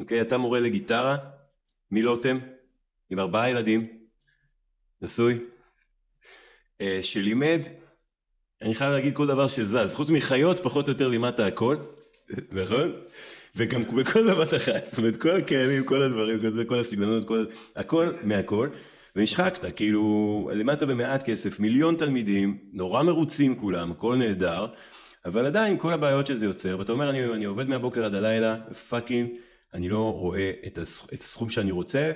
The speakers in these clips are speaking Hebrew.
אוקיי? אתה מורה לגיטרה מלוטם, עם ארבעה ילדים, נשוי, אה, שלימד, אני חייב להגיד כל דבר שזז, חוץ מחיות פחות או יותר לימדת הכל, נכון? וגם בכל בבת אחת, זאת אומרת כל הקיימים, כל הדברים, כזה, כל הסגנונות, כל, הכל מהכל, ונשחקת, כאילו לימדת במעט כסף, מיליון תלמידים, נורא מרוצים כולם, הכל נהדר, אבל עדיין כל הבעיות שזה יוצר, ואתה אומר אני, אני עובד מהבוקר עד הלילה, fucking, אני לא רואה את, הסכ, את הסכום שאני רוצה,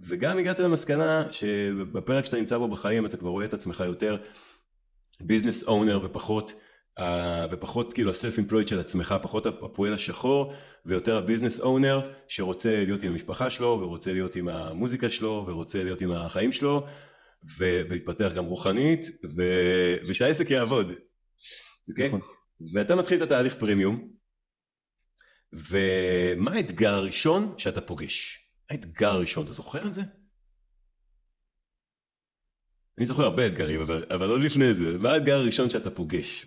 וגם הגעת למסקנה שבפרק שאתה נמצא בו בחיים אתה כבר רואה את עצמך יותר business owner ופחות uh, ופחות כאילו ה self employed של עצמך, פחות הפועל השחור ויותר ה business owner שרוצה להיות עם המשפחה שלו ורוצה להיות עם המוזיקה שלו ורוצה להיות עם החיים שלו ולהתפתח גם רוחנית ו... ושהעסק יעבוד. Okay? אוקיי? נכון. ואתה מתחיל את התהליך פרימיום ומה האתגר הראשון שאתה פוגש? האתגר הראשון, אתה זוכר את זה? אני זוכר הרבה אתגרים, אבל, אבל עוד לפני זה, מה האתגר הראשון שאתה פוגש?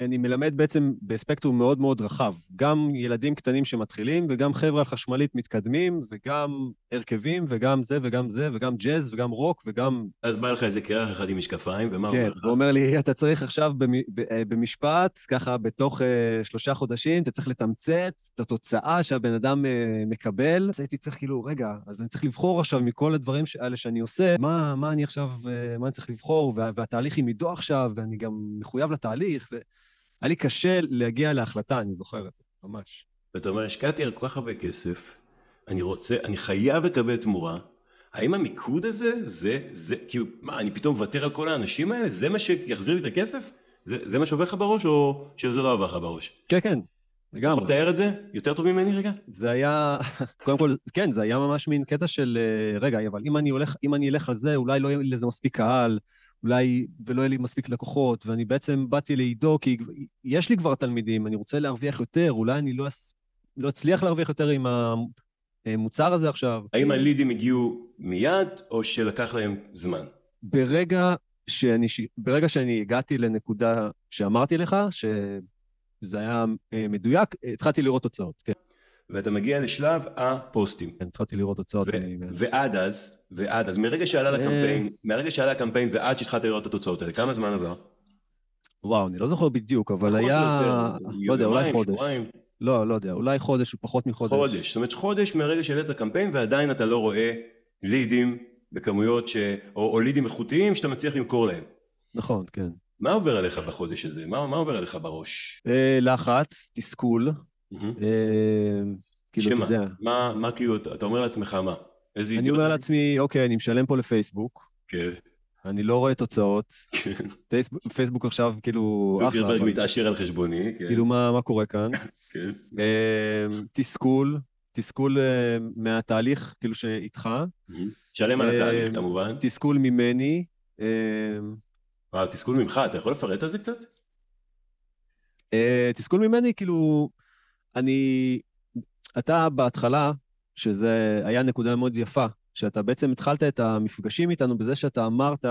אני מלמד בעצם בספקטרום מאוד מאוד רחב. גם ילדים קטנים שמתחילים, וגם חבר'ה על חשמלית מתקדמים, וגם הרכבים, וגם זה וגם זה, וגם ג'אז, וגם רוק, וגם... אז בא לך איזה קרח אחד עם משקפיים, ומה כן, אומר לך? כן, הוא אומר לי, אתה צריך עכשיו אה, במשפט, ככה בתוך uh, שלושה חודשים, אתה צריך לתמצת את התוצאה שהבן אדם uh, מקבל. אז הייתי צריך כאילו, רגע, אז אני צריך לבחור עכשיו מכל הדברים האלה שאני עושה, מה, מה אני עכשיו, מה אני צריך לבחור, וה, והתהליך עם עידו עכשיו, ואני גם מחויב לתהליך. ו... היה לי קשה להגיע להחלטה, אני זוכר את זה, ממש. ואתה אומר, השקעתי על כל כך הרבה כסף, אני רוצה, אני חייב לקבל תמורה. האם המיקוד הזה, זה, זה, כאילו, מה, אני פתאום מוותר על כל האנשים האלה? זה מה שיחזיר לי את הכסף? זה, זה מה שעובר לך בראש, או שזה לא עבר לך בראש? כן, כן, לגמרי. יכול לתאר את זה? יותר טוב ממני רגע? זה היה, קודם כל, כן, זה היה ממש מין קטע של, אה, רגע, אבל אם אני הולך, אם אני אלך על זה, אולי לא יהיה לזה מספיק קהל, אולי, ולא יהיה לי מספיק לקוחות, ואני בעצם באתי לעידו כי יש לי כבר תלמידים, אני רוצה להרוויח יותר, אולי אני לא, לא אצליח להרוויח יותר עם המוצר הזה עכשיו. האם הלידים הגיעו מיד, או שלקח להם זמן? ברגע שאני, ברגע שאני הגעתי לנקודה שאמרתי לך, שזה היה אה, מדויק, התחלתי לראות תוצאות, כן. ואתה מגיע לשלב הפוסטים. כן, התחלתי לראות תוצאות. ועד אז, ועד אז, מרגע שעלה לקמפיין, אה. מרגע שעלה הקמפיין ועד שהתחלת לראות את התוצאות האלה, כמה זמן עבר? וואו, אני לא זוכר בדיוק, אבל היה... לא יודע, אולי חודש. לא, לא יודע, אולי חודש או פחות מחודש. חודש, זאת אומרת חודש מרגע שהעלית הקמפיין ועדיין אתה לא רואה לידים בכמויות ש... או, או לידים איכותיים שאתה מצליח למכור להם. נכון, כן. מה עובר עליך בחודש הזה? מה, מה עובר עליך בראש? אה, לחץ, תסכול, כאילו, אתה יודע. מה, מה כאילו, אתה אומר לעצמך מה? איזה אידיוט? אני אומר לעצמי, אוקיי, אני משלם פה לפייסבוק. כן. אני לא רואה תוצאות. כן. פייסבוק עכשיו, כאילו, אחלה. צוקרברג מתעשר על חשבוני, כן. כאילו, מה קורה כאן? כן. אה, תסכול, תסכול אה, מהתהליך, כאילו, שאיתך. שלם על התהליך, כמובן. תסכול ממני. תסכול ממך, אתה יכול לפרט על זה קצת? תסכול ממני, כאילו... אני, אתה בהתחלה, שזה היה נקודה מאוד יפה, שאתה בעצם התחלת את המפגשים איתנו בזה שאתה אמרת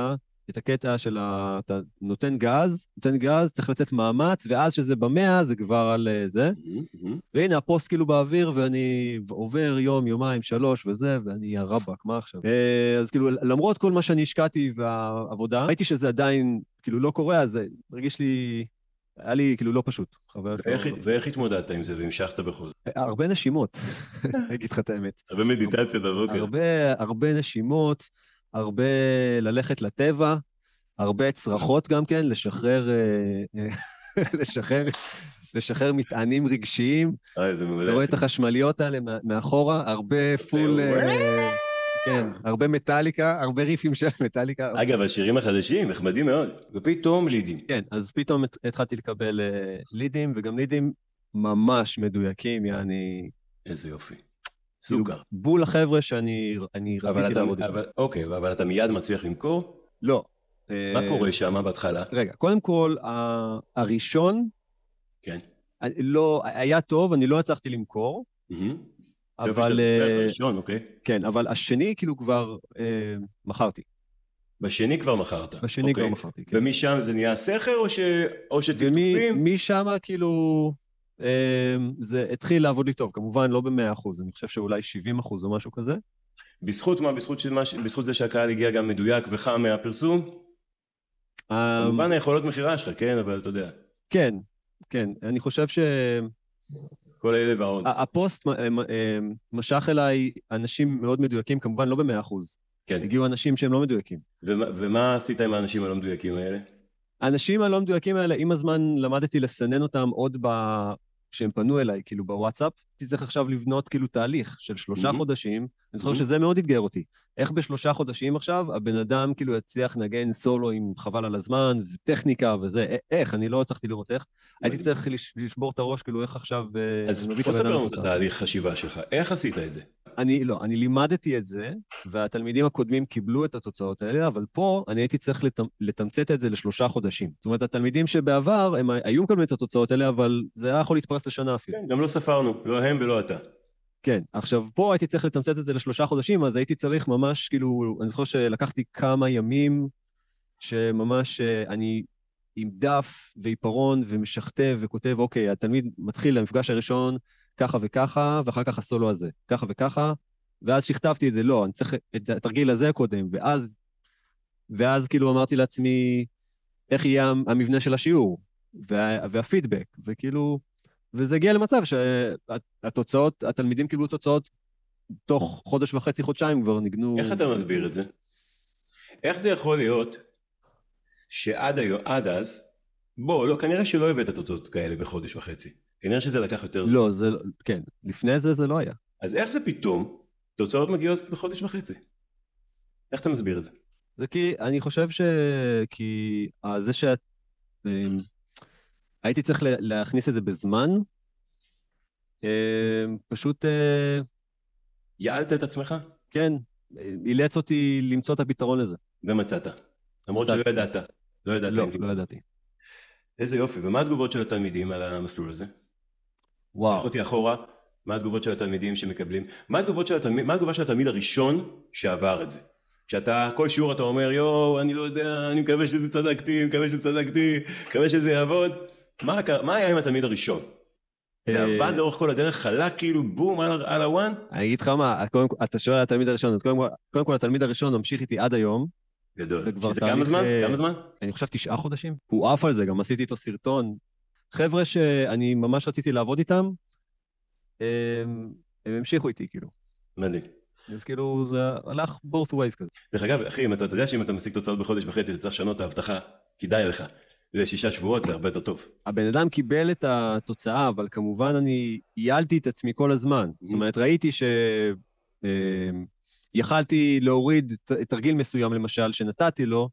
את הקטע של ה... אתה נותן גז, נותן גז, צריך לתת מאמץ, ואז שזה במאה זה כבר על אה, זה. Mm-hmm. והנה הפוסט כאילו באוויר, ואני עובר יום, יומיים, שלוש וזה, ואני יא רבאק, מה עכשיו? אה, אז כאילו, למרות כל מה שאני השקעתי והעבודה, ראיתי שזה עדיין כאילו לא קורה, אז זה מרגיש לי היה לי כאילו לא פשוט. ואיך, התמודדת עם זה והמשכת בכל זאת? הרבה נשימות, אגיד לך את האמת. הרבה מדיטציה בבוקר. הרבה, נשימות, הרבה ללכת לטבע, הרבה צרחות גם כן, לשחרר, אה, אה, לשחרר, לשחרר מטענים רגשיים. אוי, זה מעולה. אתה רואה את החשמליות האלה מאחורה, הרבה פול... כן, הרבה מטאליקה, הרבה ריפים של מטאליקה. אגב, השירים החדשים נחמדים מאוד, ופתאום לידים. כן, אז פתאום התחלתי לקבל אה, לידים, וגם לידים ממש מדויקים, יעני... איזה יופי. סוכר. בול החבר'ה שאני רציתי לעבוד איתם. אוקיי, אבל אתה מיד מצליח למכור? לא. מה אה, קורה שם בהתחלה? רגע, קודם כל, הראשון, כן. לא, היה טוב, אני לא הצלחתי למכור. אבל... אה, הראשון, אוקיי. כן, אבל השני כאילו כבר אה, מכרתי. בשני כבר מכרת. בשני אוקיי. כבר מכרתי, כן. ומשם זה נהיה סכר או, ש... או שטפטופים? ומשם כאילו... אה, זה התחיל לעבוד לי טוב, כמובן לא במאה אחוז, אני חושב שאולי 70 אחוז או משהו כזה. בזכות מה? בזכות, שמה, בזכות זה שהקהל הגיע גם מדויק וחם מהפרסום? אה, כמובן היכולות מכירה שלך, כן, אבל אתה יודע. כן, כן, אני חושב כל אלה ועוד. שהפוסט משך אליי אנשים מאוד מדויקים, כמובן לא במאה אחוז. כן. הגיעו אנשים שהם לא מדויקים. ומה, ומה עשית עם האנשים הלא מדויקים האלה? האנשים הלא מדויקים האלה, עם הזמן למדתי לסנן אותם עוד ב... כשהם פנו אליי, כאילו בוואטסאפ, צריך עכשיו לבנות כאילו תהליך של שלושה מהמם. חודשים, אני זוכר מהמם. שזה מאוד אתגר אותי. איך בשלושה חודשים עכשיו הבן אדם כאילו יצליח לנגן סולו עם חבל על הזמן, וטכניקה וזה, איך, אני לא הצלחתי לראות איך. הייתי. צריך לש- לשבור את הראש, כאילו איך עכשיו... אה, אז בוא תספר לנו את. התהליך חשיבה שלך, איך עשית את זה? אני לא, אני לימדתי את זה, והתלמידים הקודמים קיבלו את התוצאות האלה, אבל פה אני הייתי צריך לת... לתמצת את זה לשלושה חודשים. זאת אומרת, התלמידים שבעבר, הם היו מקבלים את התוצאות האלה, אבל זה היה יכול להתפרס לשנה אפילו. כן, גם לא ספרנו, לא הם ולא אתה. כן. עכשיו, פה הייתי צריך לתמצת את זה לשלושה חודשים, אז הייתי צריך ממש, כאילו, אני זוכר שלקחתי כמה ימים, שממש אה, אני עם דף ועיפרון ומשכתב וכותב, אוקיי, התלמיד מתחיל למפגש הראשון ככה וככה, ואחר כך הסולו הזה, ככה וככה, ואז שכתבתי את זה, לא, אני צריך את התרגיל הזה קודם, ואז, ואז כאילו אמרתי לעצמי, איך יהיה המבנה של השיעור, וה, והפידבק, וכאילו, וזה הגיע למצב שהתוצאות, התלמידים קיבלו תוצאות תוך חודש וחצי, חודשיים כבר ניגנו... איך אתה מסביר את זה? איך זה יכול להיות שעד היום, עד אז, בוא, לא, כנראה שלא הבאת תוצאות כאלה בחודש וחצי. כנראה שזה לקח יותר זמן. לא, זה, לא- כן, לפני זה זה לא היה. אז איך זה פתאום תוצאות מגיעות בחודש וחצי? איך אתה מסביר את זה? זה כי, אני חושב ש... כי אה, זה שאת... הייתי צריך לה- להכניס את זה בזמן, אמ, פשוט, אה, יעלת את עצמך כן, אה, אילץ אותי למצוא את הפתרון לזה. ומצאת. למרות שלא. ידעת. לא ידעת לא, לא. ידעתי. איזה יופי. ומה התגובות של התלמידים על המסלול הזה? וואו. קח אותי אחורה, מה התגובות של התלמידים שמקבלים? מה התגובות של התלמיד, מה התגובה של התלמיד הראשון שעבר את זה? כשאתה, כל שיעור אתה אומר, יואו, אני לא יודע, אני מקווה שזה צדקתי, מקווה שצדקתי, מקווה שזה יעבוד. מה, מה היה עם התלמיד הראשון? זה אה, עבד לאורך כל הדרך, חלק כאילו בום על, הוואן? אני אגיד לך מה, קודם אתה שואל על התלמיד הראשון, אז קודם כל, קודם כל התלמיד הראשון ממשיך איתי עד היום, גדול. שזה כמה תהליך, זמן? אה, כמה זמן? אני חושב תשעה חודשים. הוא עף על זה, גם עשיתי איתו סרטון. חבר'ה שאני ממש רציתי לעבוד איתם, הם, הם המשיכו איתי, כאילו. מדהים. אז כאילו, זה הלך both ways כזה. דרך אגב, אחי, אם אתה אתה יודע שאם אתה משיג תוצאות בחודש וחצי, אתה צריך לשנות את ההבטחה, כדאי לך. לשישה שבועות זה הרבה יותר טוב. הבן אדם קיבל את התוצאה, אבל כמובן אני ייעלתי את עצמי כל הזמן. זאת אומרת, ראיתי ש... אמ, יכלתי להוריד תרגיל מסוים, למשל, שנתתי לו,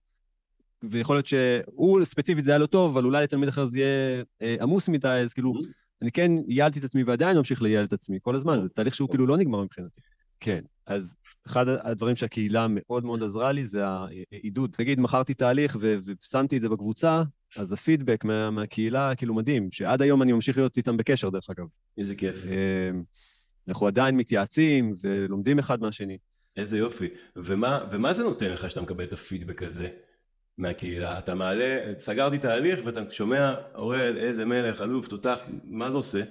ויכול להיות שהוא ספציפית זה היה לא טוב, אבל אולי לתלמיד אחר זה יהיה אה, עמוס מדי, אז כאילו, Mhm. אני כן ייעלתי את עצמי ועדיין ממשיך לייעל את עצמי כל הזמן, זה תהליך שהוא כאילו לא נגמר מבחינתי. כן, אז אחד הדברים שהקהילה מאוד מאוד עזרה לי זה העידוד. נגיד, מכרתי תהליך ושמתי את זה בקבוצה, אז הפידבק מה, מהקהילה כאילו מדהים, שעד היום אני ממשיך להיות איתם בקשר, דרך אגב. איזה כיף. אמ, אנחנו עדיין מתייעצים ולומדים אחד מהשני. איזה יופי. ומה, ומה זה נותן לך שאתה מקבל את הפידבק הזה מהקהילה? אתה מעלה, סגרתי תהליך ואתה שומע, אוראל, איזה מלך, אלוף, תותח, מה זה עושה?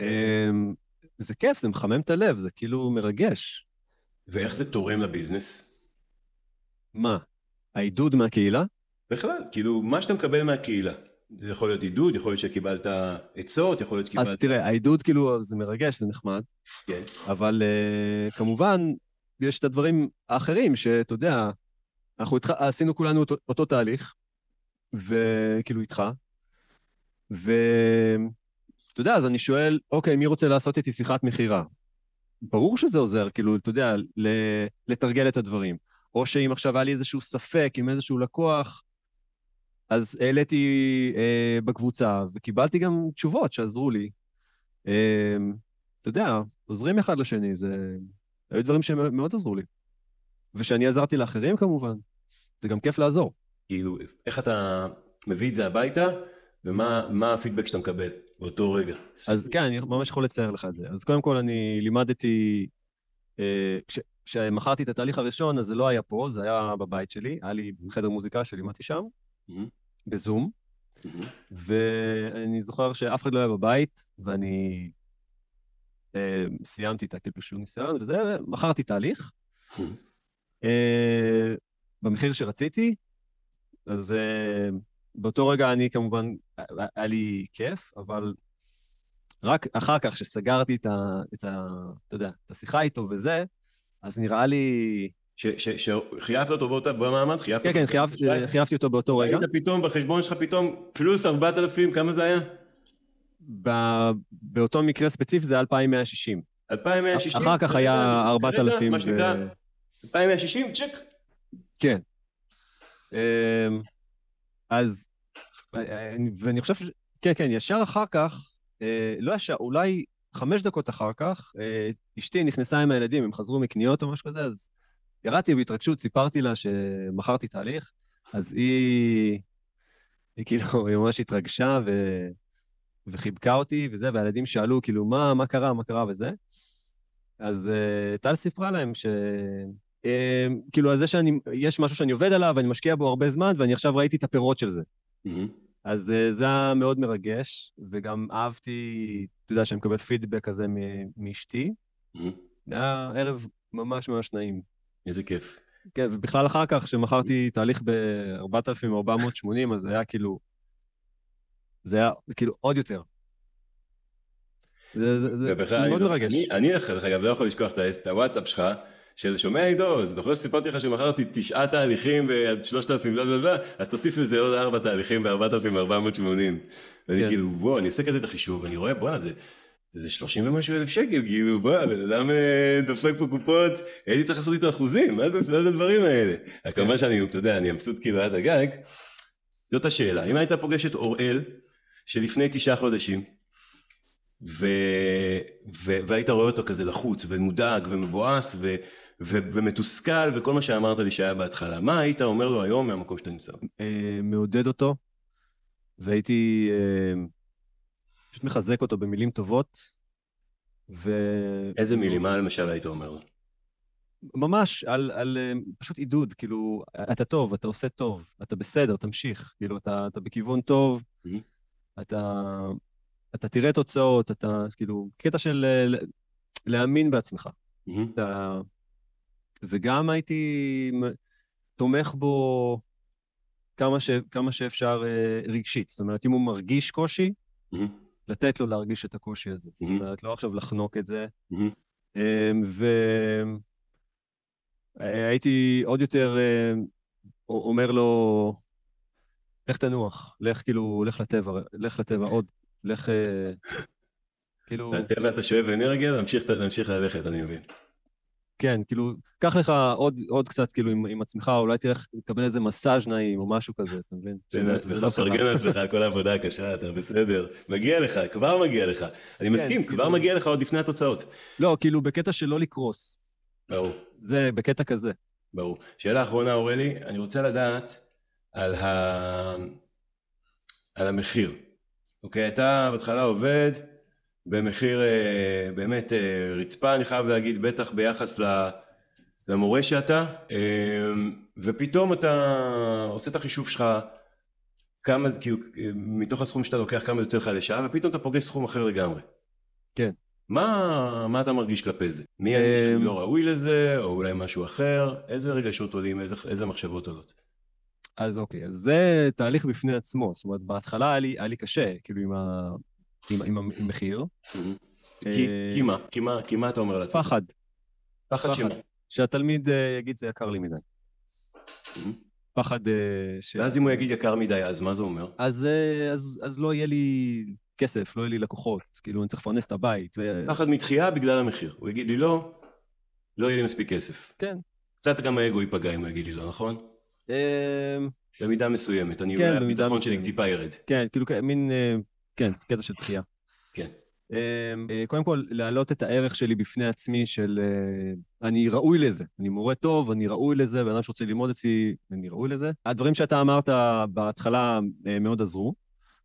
אמ, זה כיף, זה מחמם את הלב, זה כאילו מרגש. ואיך זה תורם לביזנס? מה, העידוד מהקהילה? בכלל, כאילו, מה שאתה מקבל מהקהילה. זה יכול להיות עידוד, יכול להיות שקיבלת עצות, יכול להיות אז שקיבלת... תראה, העידוד כאילו, זה מרגש, זה נחמד, כן. אבל uh, כמובן, יש את הדברים האחרים שאתה יודע, אנחנו איתך, עשינו כולנו אותו, אותו תהליך, וכאילו איתך, ואתה יודע, אז אני שואל, אוקיי, מי רוצה לעשות איתי שיחת מכירה? ברור שזה עוזר, כאילו, אתה יודע, לתרגל את הדברים. או שאם עכשיו היה לי איזשהו ספק עם איזשהו לקוח, אז העליתי אה, בקבוצה, וקיבלתי גם תשובות שעזרו לי. אה, אתה יודע, עוזרים אחד לשני, זה... היו דברים שמאוד עזרו לי. ושאני עזרתי לאחרים כמובן, זה גם כיף לעזור. כאילו, איך אתה מביא את זה הביתה, ומה מה הפידבק שאתה מקבל באותו רגע. אז כן, אני ממש יכול לצייר לך את זה. אז קודם כל, אני לימדתי... אה, כש- כשמכרתי את התהליך הראשון, אז זה לא היה פה, זה היה בבית שלי, היה לי חדר מוזיקה שלימדתי שם, Mhm. בזום. ואני זוכר שאף אחד לא היה בבית, ואני אה, סיימתי את כאילו שהוא ניסיון וזה, מכרתי תהליך. אה, במחיר שרציתי, אז אה, באותו רגע אני כמובן, היה לי כיף, אבל רק אחר כך שסגרתי את ה... את ה אתה יודע, את השיחה איתו וזה, אז נראה לי... שחייבת אותו באותה, במעמד? חייבת כן, כן, חייבתי אותו באותו רגע. היית פתאום בחשבון שלך פתאום פלוס 4,000, כמה זה היה? באותו מקרה ספציפי זה 2,160. 2,160? אחר כך היה 4,000. מה שנקרא, 2,160, צ'ק. כן. אמ, אז, ואני חושב ש... כן, כן, ישר אחר כך, אה, לא ישר, אולי חמש דקות אחר כך, אה, אשתי נכנסה עם הילדים, הם חזרו מקניות או משהו כזה, אז ירדתי בהתרגשות, סיפרתי לה שמכרתי תהליך, אז היא, היא כאילו, היא ממש התרגשה ו... וחיבקה אותי וזה, והילדים שאלו, כאילו, מה, מה קרה, מה קרה וזה. אז uh, טל סיפרה להם ש... Uh, כאילו, על זה שאני, יש משהו שאני עובד עליו, ואני משקיע בו הרבה זמן, ואני עכשיו ראיתי את הפירות של זה. Mm-hmm. אז uh, זה היה מאוד מרגש, וגם אהבתי, אתה יודע, שאני מקבל פידבק כזה מאשתי. Mm-hmm. זה היה ערב ממש ממש נעים. איזה כיף. כן, ובכלל אחר כך, כשמכרתי תהליך ב-4,480, אז זה היה כאילו... זה היה כאילו עוד יותר. זה, זה, זה מאוד מרגש. אני, אני, דרך אגב, לא יכול לשכוח את הוואטסאפ שלך, של שומע עידו, זוכר שסיפרתי לך שמכרתי תשעה תהליכים ועד שלושת אלפים בלה בלה בלה, אז תוסיף לזה עוד ארבע תהליכים בארבעת אלפים ארבע מאות שמונים. ואני כן. כאילו, וואו, אני עושה כזה את החישוב, ואני רואה, בואנה, זה... זה 30 ומשהו אלף שקל, כאילו, בוא, בן אדם אה, דופק פה קופות, הייתי צריך לעשות איתו אחוזים, מה זה, מה זה הדברים האלה? כמובן שאני, אתה יודע, אני מבסוט כאילו עד הגג. זאת השאלה, אם היית פוגש את אוראל, שלפני תשעה חודשים, ו... ו... והיית רואה אותו כזה לחוץ ומודאג ומבואס ו... ו... ומתוסכל וכל מה שאמרת לי שהיה בהתחלה, מה היית אומר לו היום מהמקום שאתה נמצא? אה, מעודד אותו, והייתי אה, פשוט מחזק אותו במילים טובות. ו... איזה מילים? מה למשל היית אומר? ממש, על, על אה, פשוט עידוד, כאילו, אתה טוב, אתה עושה טוב, אתה בסדר, תמשיך, כאילו, אתה, אתה בכיוון טוב, mm-hmm. אתה, אתה תראה תוצאות, אתה, כאילו, קטע של להאמין בעצמך. Mm-hmm. אתה, וגם הייתי תומך בו כמה, ש, כמה שאפשר אה, רגשית. זאת אומרת, אם הוא מרגיש קושי, mm-hmm. לתת לו להרגיש את הקושי הזה. Mm-hmm. זאת אומרת, לא עכשיו לחנוק את זה. Mm-hmm. והייתי עוד יותר אה, אומר לו, לך תנוח, לך כאילו, לך לטבע, לך לטבע עוד, לך אה, כאילו... לטבע אתה שואב אנרגיה, להמשיך ללכת, אני מבין. כן, כאילו, קח לך עוד, עוד קצת כאילו עם, עם עצמך, אולי תלך לקבל איזה מסאז' נעים או משהו כזה, אתה מבין? תן לעצמך, פרגן לעצמך על כל העבודה הקשה, אתה בסדר. מגיע לך, כבר מגיע לך. אני כן, מסכים, כאילו... כבר מגיע לך עוד לפני התוצאות. לא, כאילו, בקטע של לא לקרוס. ברור. זה בקטע כזה. ברור. שאלה אחרונה, אורלי, אני רוצה לדעת על, ה... על המחיר. אוקיי, אתה בהתחלה עובד במחיר אה, באמת אה, רצפה, אני חייב להגיד, בטח ביחס למורה שאתה, אה, ופתאום אתה עושה את החישוב שלך, כמה, כאילו, מתוך הסכום שאתה לוקח, כמה יוצא לך לשעה, ופתאום אתה פוגש סכום אחר לגמרי. כן. מה, מה אתה מרגיש כלפי זה? מי אני שאני לא ראוי לזה, או אולי משהו אחר? איזה רגשות עולים, איזה, איזה מחשבות עולות? אז אוקיי, אז זה תהליך בפני עצמו. זאת אומרת, בהתחלה היה לי, היה לי קשה, כאילו, עם, ה, עם, המחיר. כי, כי מה? כי מה? כי מה אתה אומר לעצמך? פחד. פחד שמה? שהתלמיד uh, יגיד זה יקר לי מדי. פחד uh, ש... ואז אם הוא יגיד יקר מדי, אז מה זה אומר? אז, אז, אז לא יהיה לי כסף, לא יהיה לי לקוחות. כאילו, אני צריך לפרנס את הבית. ו... פחד מתחייה בגלל המחיר. הוא יגיד לי לא, לא יהיה לי מספיק כסף. כן. קצת גם האגו ייפגע אם הוא יגיד לי לא, נכון? במידה מסוימת, אני כן, אולי הביטחון שלי טיפה ירד. כן, כאילו מין, אה, כן, קטע של דחייה. כן. אמ, אה, קודם כל, להעלות את הערך שלי בפני עצמי של אה, אני ראוי לזה, אני מורה טוב, אני ראוי לזה, בן אדם שרוצה ללמוד אצלי, אני ראוי לזה. הדברים שאתה אמרת בהתחלה מאוד עזרו,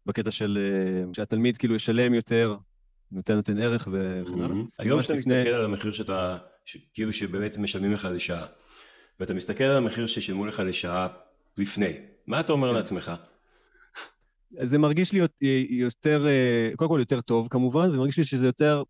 בקטע של שהתלמיד כאילו ישלם יותר, נותן נותן ערך וכן הלאה. היום כשאתה מסתכל על המחיר שאתה, כאילו שבאמת משלמים לך לשעה, ואתה מסתכל על המחיר ששילמו לך לשעה לפני, מה אתה אומר לעצמך? זה מרגיש לי יותר, אה, קודם כל יותר טוב כמובן, ומרגיש לי שזה יותר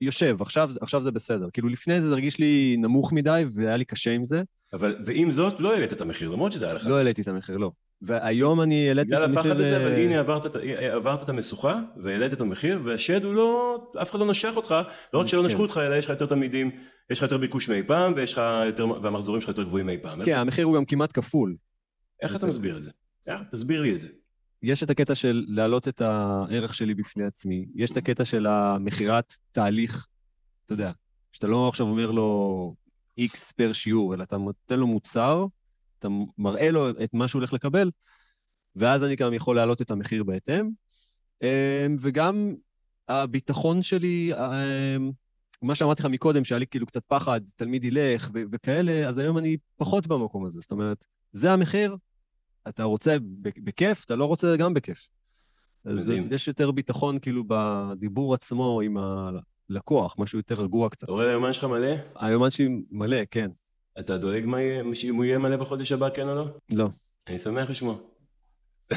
יושב, עכשיו, עכשיו זה בסדר. כאילו לפני זה זה הרגיש לי נמוך מדי והיה לי קשה עם זה. אבל, ועם זאת, לא העלית את המחיר, למרות שזה היה לך. לא העליתי את המחיר, לא. והיום אני העליתי את המחיר... בגלל הפחד הזה, אבל הנה עברת, עברת את המשוכה והעלית את המחיר, והשד הוא לא, אף אחד לא נשך אותך, לא רק שלא נשכו כן. אותך, אלא יש לך יותר תלמידים, יש לך יותר ביקוש מאי פעם, ויש לך יותר, והמחזורים שלך יותר גבוהים מאי פעם. כן, המחיר הוא גם כמעט כפול. איך אתה מסביר את זה? תסביר לי את זה. יש את הקטע של להעלות את הערך שלי בפני עצמי, יש את הקטע של המכירת תהליך, אתה יודע, שאתה לא עכשיו אומר לו X פר שיעור, אלא אתה נותן לו מוצר, אתה מראה לו את מה שהוא הולך לקבל, ואז אני גם יכול להעלות את המחיר בהתאם. אמ, וגם הביטחון שלי, אמ, מה שאמרתי לך מקודם, שהיה לי כאילו קצת פחד, תלמיד ילך וכאלה, אז היום אני פחות במקום הזה. זאת אומרת, זה המחיר, אתה רוצה בכיף, אתה לא רוצה גם בכיף. אז יש יותר ביטחון כאילו בדיבור עצמו עם הלקוח, משהו יותר רגוע קצת. אתה רואה היומן שלך מלא? היומן שלי מלא, כן. אתה דואג מה יהיה, אם הוא יהיה מלא בחודש הבא, כן או לא? לא. אני שמח לשמוע.